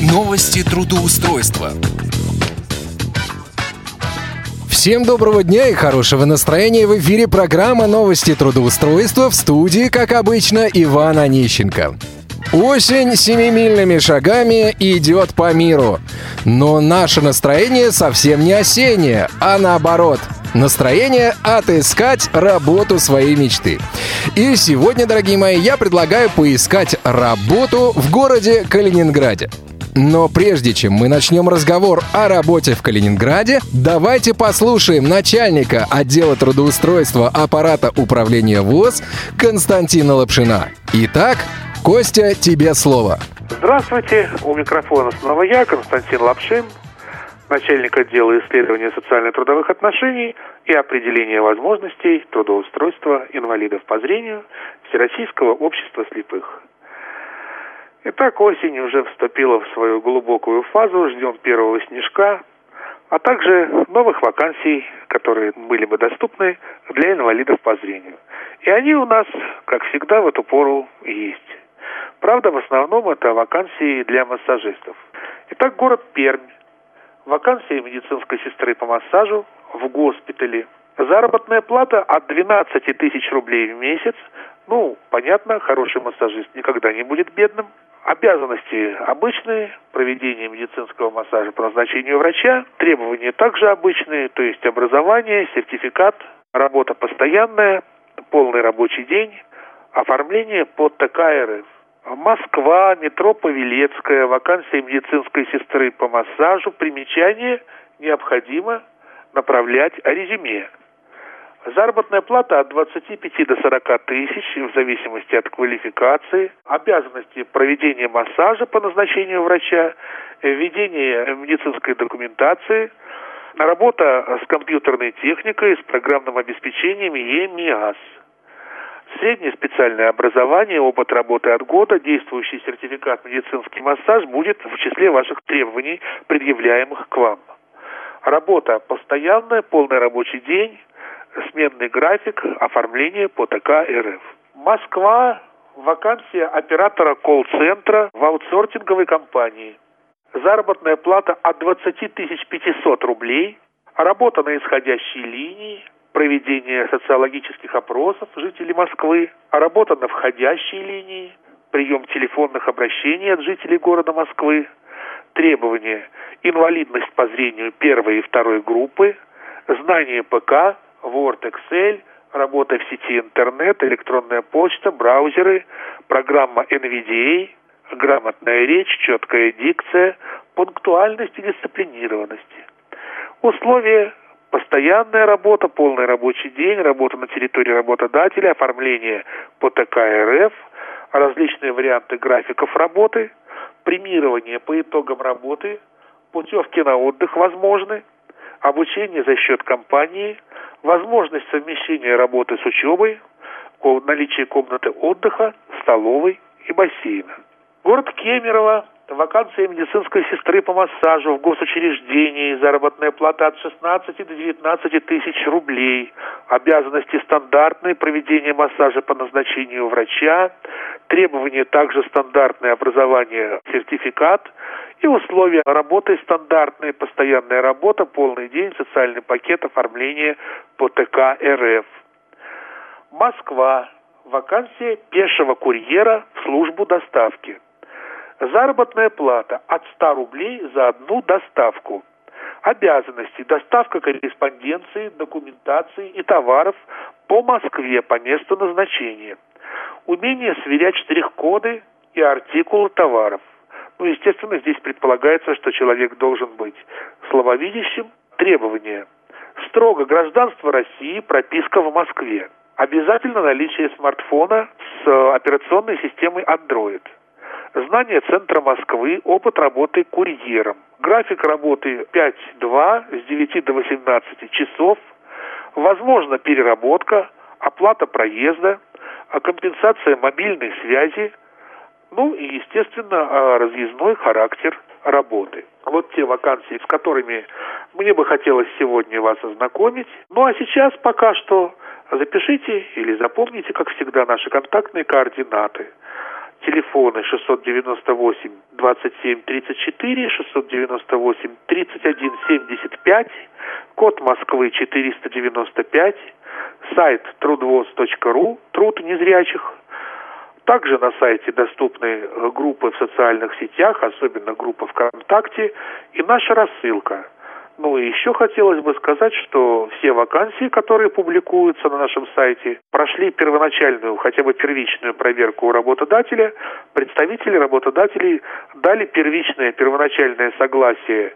Новости трудоустройства. Всем доброго дня и хорошего настроения. В эфире программа «Новости трудоустройства» в студии, как обычно, Иван Онищенко. Осень семимильными шагами идет по миру. Но наше настроение совсем не осеннее, а наоборот. Настроение отыскать работу своей мечты. И сегодня, дорогие мои, я предлагаю поискать работу в городе Калининграде. Но прежде чем мы начнем разговор о работе в Калининграде, давайте послушаем начальника отдела трудоустройства аппарата управления ВОЗ Константина Лапшина. Итак, Костя, тебе слово. Здравствуйте, у микрофона снова я, Константин Лапшин, начальник отдела исследования социально-трудовых отношений и определения возможностей трудоустройства инвалидов по зрению Всероссийского общества слепых. Итак, осень уже вступила в свою глубокую фазу, ждем первого снежка, а также новых вакансий, которые были бы доступны для инвалидов по зрению. И они у нас, как всегда, в эту пору есть. Правда, в основном это вакансии для массажистов. Итак, город Пермь. Вакансия медицинской сестры по массажу в госпитале. Заработная плата от 12 тысяч рублей в месяц. Ну, понятно, хороший массажист никогда не будет бедным. Обязанности обычные, проведение медицинского массажа по назначению врача. Требования также обычные, то есть образование, сертификат, работа постоянная, полный рабочий день, оформление под ТК РФ. Москва, метро Павелецкая, вакансия медицинской сестры по массажу. Примечание необходимо направлять резюме. Заработная плата от 25 до 40 тысяч в зависимости от квалификации. Обязанности проведения массажа по назначению врача, введение медицинской документации, работа с компьютерной техникой, с программным обеспечением ЕМИАС – Среднее специальное образование, опыт работы от года, действующий сертификат медицинский массаж будет в числе ваших требований, предъявляемых к вам. Работа постоянная, полный рабочий день, сменный график, оформление по ТК РФ. Москва, вакансия оператора колл-центра в аутсортинговой компании. Заработная плата от 20 500 рублей, работа на исходящей линии, проведение социологических опросов жителей Москвы, работа на входящей линии, прием телефонных обращений от жителей города Москвы, требования инвалидность по зрению первой и второй группы, знание ПК, Word, Excel, работа в сети интернет, электронная почта, браузеры, программа NVDA, грамотная речь, четкая дикция, пунктуальность и дисциплинированность. Условия Постоянная работа, полный рабочий день, работа на территории работодателя, оформление по ТК РФ, различные варианты графиков работы, премирование по итогам работы, путевки на отдых возможны, обучение за счет компании, возможность совмещения работы с учебой, наличие комнаты отдыха, столовой и бассейна. Город Кемерово Вакансия медицинской сестры по массажу в госучреждении, заработная плата от 16 до 19 тысяч рублей, обязанности стандартные, проведение массажа по назначению врача, требования также стандартное образование, сертификат и условия работы стандартные, постоянная работа, полный день, социальный пакет, оформление по ТК РФ. Москва. Вакансия пешего курьера в службу доставки. Заработная плата от 100 рублей за одну доставку. Обязанности. Доставка корреспонденции, документации и товаров по Москве по месту назначения. Умение сверять штрих-коды и артикулы товаров. Ну, естественно, здесь предполагается, что человек должен быть слововидящим. Требования. Строго гражданство России, прописка в Москве. Обязательно наличие смартфона с операционной системой Android – знание центра Москвы, опыт работы курьером. График работы 5-2 с 9 до 18 часов. Возможно переработка, оплата проезда, а компенсация мобильной связи, ну и, естественно, а, разъездной характер работы. Вот те вакансии, с которыми мне бы хотелось сегодня вас ознакомить. Ну а сейчас пока что запишите или запомните, как всегда, наши контактные координаты – телефоны 698 27 34, 698 31 75, код Москвы 495, сайт трудвоз.ру, труд незрячих. Также на сайте доступны э, группы в социальных сетях, особенно группа ВКонтакте. И наша рассылка – ну и еще хотелось бы сказать, что все вакансии, которые публикуются на нашем сайте, прошли первоначальную, хотя бы первичную проверку у работодателя. Представители работодателей дали первичное, первоначальное согласие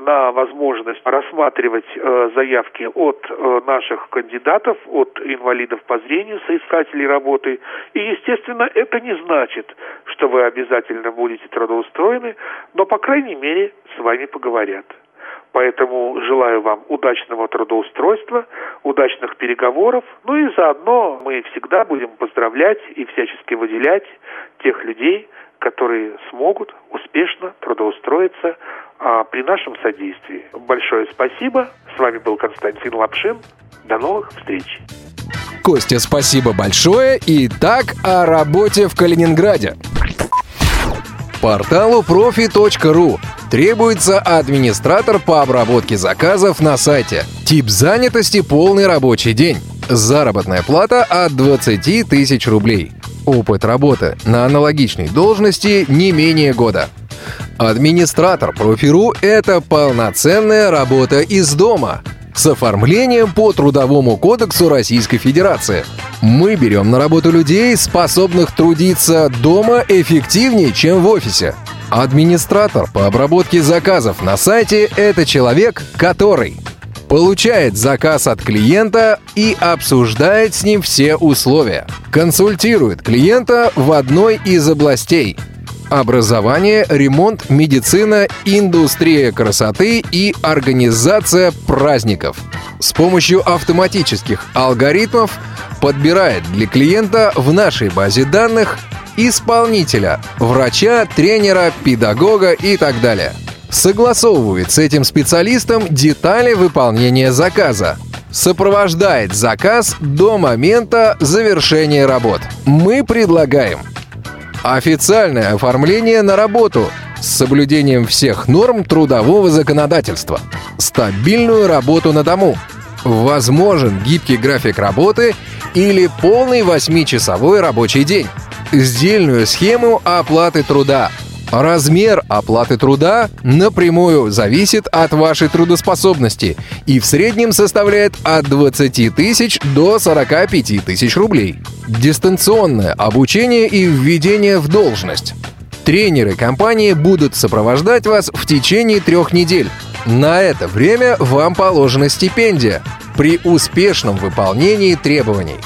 на возможность рассматривать э, заявки от э, наших кандидатов, от инвалидов по зрению, соискателей работы. И, естественно, это не значит, что вы обязательно будете трудоустроены, но, по крайней мере, с вами поговорят. Поэтому желаю вам удачного трудоустройства, удачных переговоров. Ну и заодно мы всегда будем поздравлять и всячески выделять тех людей, которые смогут успешно трудоустроиться а, при нашем содействии. Большое спасибо. С вами был Константин Лапшин. До новых встреч. Костя, спасибо большое. И так о работе в Калининграде. Порталу profi.ru Требуется администратор по обработке заказов на сайте. Тип занятости – полный рабочий день. Заработная плата от 20 тысяч рублей. Опыт работы на аналогичной должности не менее года. Администратор профиру – это полноценная работа из дома с оформлением по Трудовому кодексу Российской Федерации. Мы берем на работу людей, способных трудиться дома эффективнее, чем в офисе. Администратор по обработке заказов на сайте — это человек, который получает заказ от клиента и обсуждает с ним все условия. Консультирует клиента в одной из областей образование, ремонт, медицина, индустрия красоты и организация праздников. С помощью автоматических алгоритмов подбирает для клиента в нашей базе данных исполнителя, врача, тренера, педагога и так далее. Согласовывает с этим специалистом детали выполнения заказа. Сопровождает заказ до момента завершения работ. Мы предлагаем официальное оформление на работу с соблюдением всех норм трудового законодательства, стабильную работу на дому, возможен гибкий график работы или полный 8-часовой рабочий день, сдельную схему оплаты труда. Размер оплаты труда напрямую зависит от вашей трудоспособности и в среднем составляет от 20 тысяч до 45 тысяч рублей. Дистанционное обучение и введение в должность. Тренеры компании будут сопровождать вас в течение трех недель. На это время вам положена стипендия при успешном выполнении требований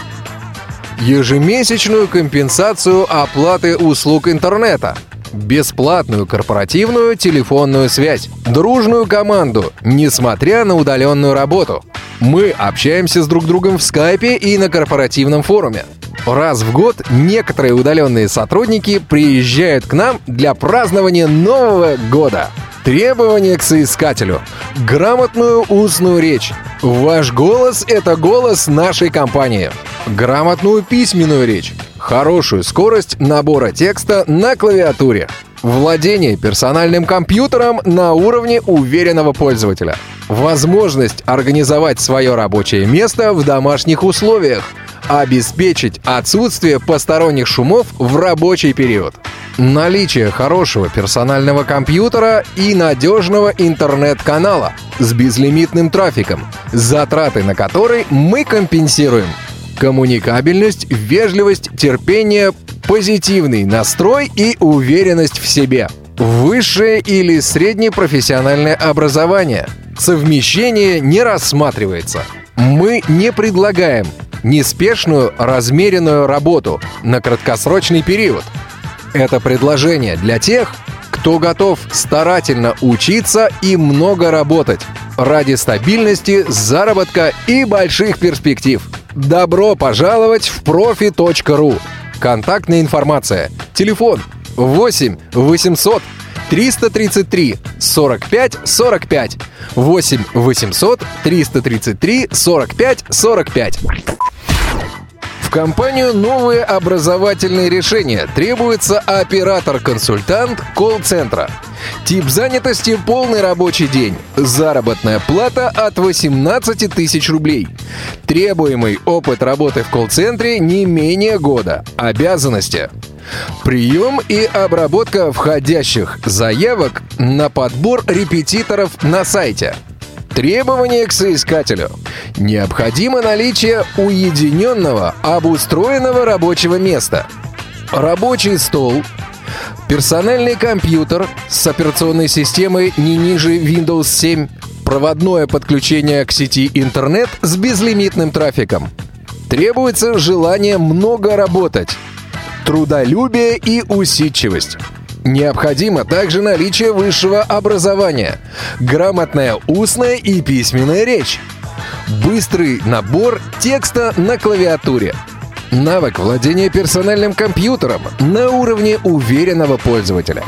ежемесячную компенсацию оплаты услуг интернета, бесплатную корпоративную телефонную связь, дружную команду, несмотря на удаленную работу. Мы общаемся с друг другом в скайпе и на корпоративном форуме. Раз в год некоторые удаленные сотрудники приезжают к нам для празднования Нового года. Требования к соискателю. Грамотную устную речь. Ваш голос — это голос нашей компании. Грамотную письменную речь. Хорошую скорость набора текста на клавиатуре. Владение персональным компьютером на уровне уверенного пользователя. Возможность организовать свое рабочее место в домашних условиях. Обеспечить отсутствие посторонних шумов в рабочий период. Наличие хорошего персонального компьютера и надежного интернет-канала с безлимитным трафиком, затраты на который мы компенсируем. Коммуникабельность, вежливость, терпение, позитивный настрой и уверенность в себе. Высшее или среднее профессиональное образование. Совмещение не рассматривается. Мы не предлагаем неспешную, размеренную работу на краткосрочный период – это предложение для тех, кто готов старательно учиться и много работать ради стабильности, заработка и больших перспектив. Добро пожаловать в profi.ru. Контактная информация. Телефон 8 800 333 45 45 8 800 333 45 45 В компанию новые образовательные решения. Требуется оператор-консультант колл-центра. Тип занятости – полный рабочий день. Заработная плата от 18 тысяч рублей. Требуемый опыт работы в колл-центре не менее года. Обязанности. Прием и обработка входящих заявок на подбор репетиторов на сайте. Требования к соискателю. Необходимо наличие уединенного, обустроенного рабочего места. Рабочий стол, персональный компьютер с операционной системой не ниже Windows 7, проводное подключение к сети интернет с безлимитным трафиком. Требуется желание много работать, трудолюбие и усидчивость. Необходимо также наличие высшего образования, грамотная устная и письменная речь, быстрый набор текста на клавиатуре, навык владения персональным компьютером на уровне уверенного пользователя.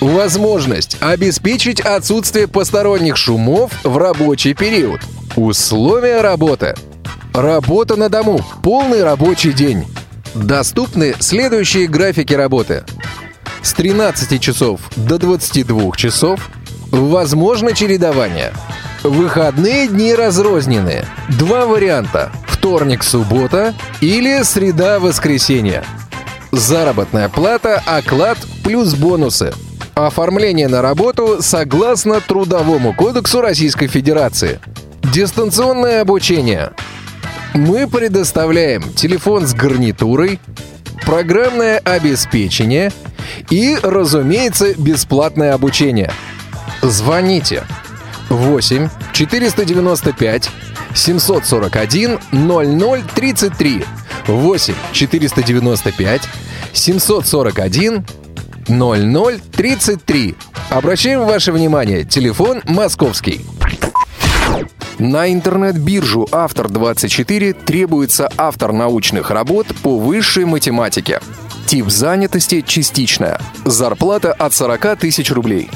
Возможность обеспечить отсутствие посторонних шумов в рабочий период. Условия работы. Работа на дому. Полный рабочий день. Доступны следующие графики работы. С 13 часов до 22 часов. Возможно чередование. Выходные дни разрознены. Два варианта. Вторник-суббота или среда-воскресенье. Заработная плата, оклад плюс бонусы. Оформление на работу согласно Трудовому кодексу Российской Федерации. Дистанционное обучение. Мы предоставляем телефон с гарнитурой, программное обеспечение и, разумеется, бесплатное обучение. Звоните 8 495 741 0033 8 495 741 0033. Обращаем ваше внимание, телефон московский. На интернет-биржу «Автор-24» требуется автор научных работ по высшей математике. Тип занятости частичная. Зарплата от 40 тысяч рублей.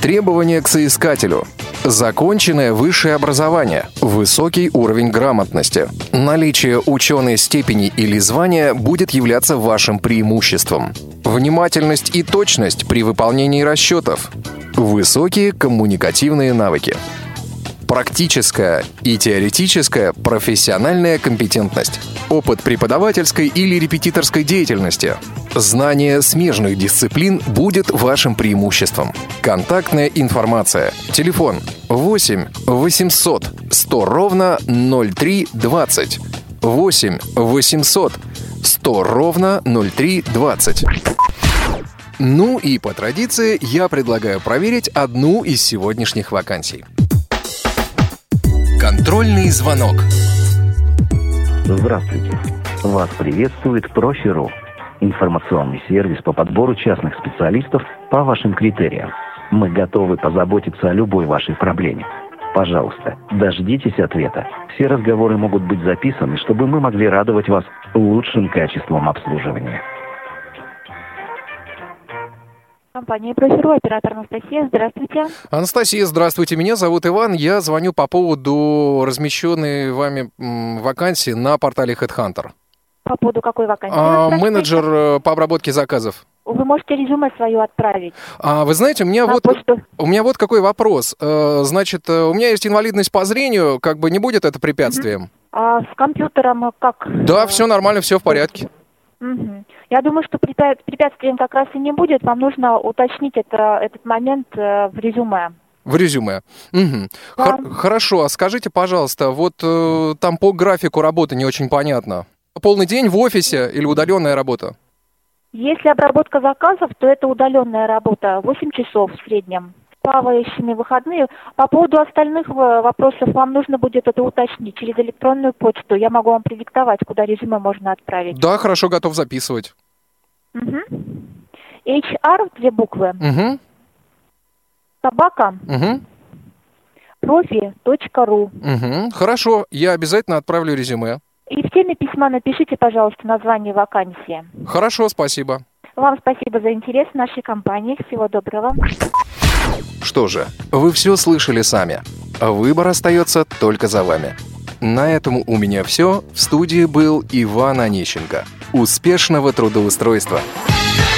Требования к соискателю. Законченное высшее образование, высокий уровень грамотности. Наличие ученой степени или звания будет являться вашим преимуществом. Внимательность и точность при выполнении расчетов. Высокие коммуникативные навыки практическая и теоретическая профессиональная компетентность, опыт преподавательской или репетиторской деятельности, знание смежных дисциплин будет вашим преимуществом. Контактная информация. Телефон 8 800 100 ровно 0320. 8 800 100 ровно 0320. Ну и по традиции я предлагаю проверить одну из сегодняшних вакансий. Контрольный звонок. Здравствуйте. Вас приветствует Профи.ру. Информационный сервис по подбору частных специалистов по вашим критериям. Мы готовы позаботиться о любой вашей проблеме. Пожалуйста, дождитесь ответа. Все разговоры могут быть записаны, чтобы мы могли радовать вас лучшим качеством обслуживания. Компания «Профиру», оператор Анастасия. Здравствуйте. Анастасия, здравствуйте. Меня зовут Иван. Я звоню по поводу размещенной вами вакансии на портале HeadHunter. По поводу какой вакансии? А, менеджер э, по обработке заказов. Вы можете резюме свое отправить А, вы знаете, у меня на вот почту. у меня вот какой вопрос. Э, значит, э, у меня есть инвалидность по зрению, как бы не будет это препятствием? А с компьютером как? Да, все нормально, все в порядке. Мгм. Я думаю, что препя- препятствием как раз и не будет. Вам нужно уточнить это, этот момент э, в резюме. В резюме. Мгм. Да. Хор- хорошо, а скажите, пожалуйста, вот э, там по графику работы не очень понятно. Полный день в офисе или удаленная работа? Если обработка заказов, то это удаленная работа, 8 часов в среднем. Плавающими выходные. По поводу остальных э, вопросов вам нужно будет это уточнить через электронную почту. Я могу вам продиктовать, куда резюме можно отправить. Да, хорошо, готов записывать. Мгм. HR, две буквы, Угу, собака, угу, профи.ру. угу. Хорошо, я обязательно отправлю резюме. И в теме письма напишите, пожалуйста, название вакансии. Хорошо, спасибо. Вам спасибо за интерес в нашей компании. Всего доброго. Что же, вы все слышали сами. Выбор остается только за вами. На этом у меня все. В студии был Иван Онищенко. Успешного трудоустройства! Успешного трудоустройства!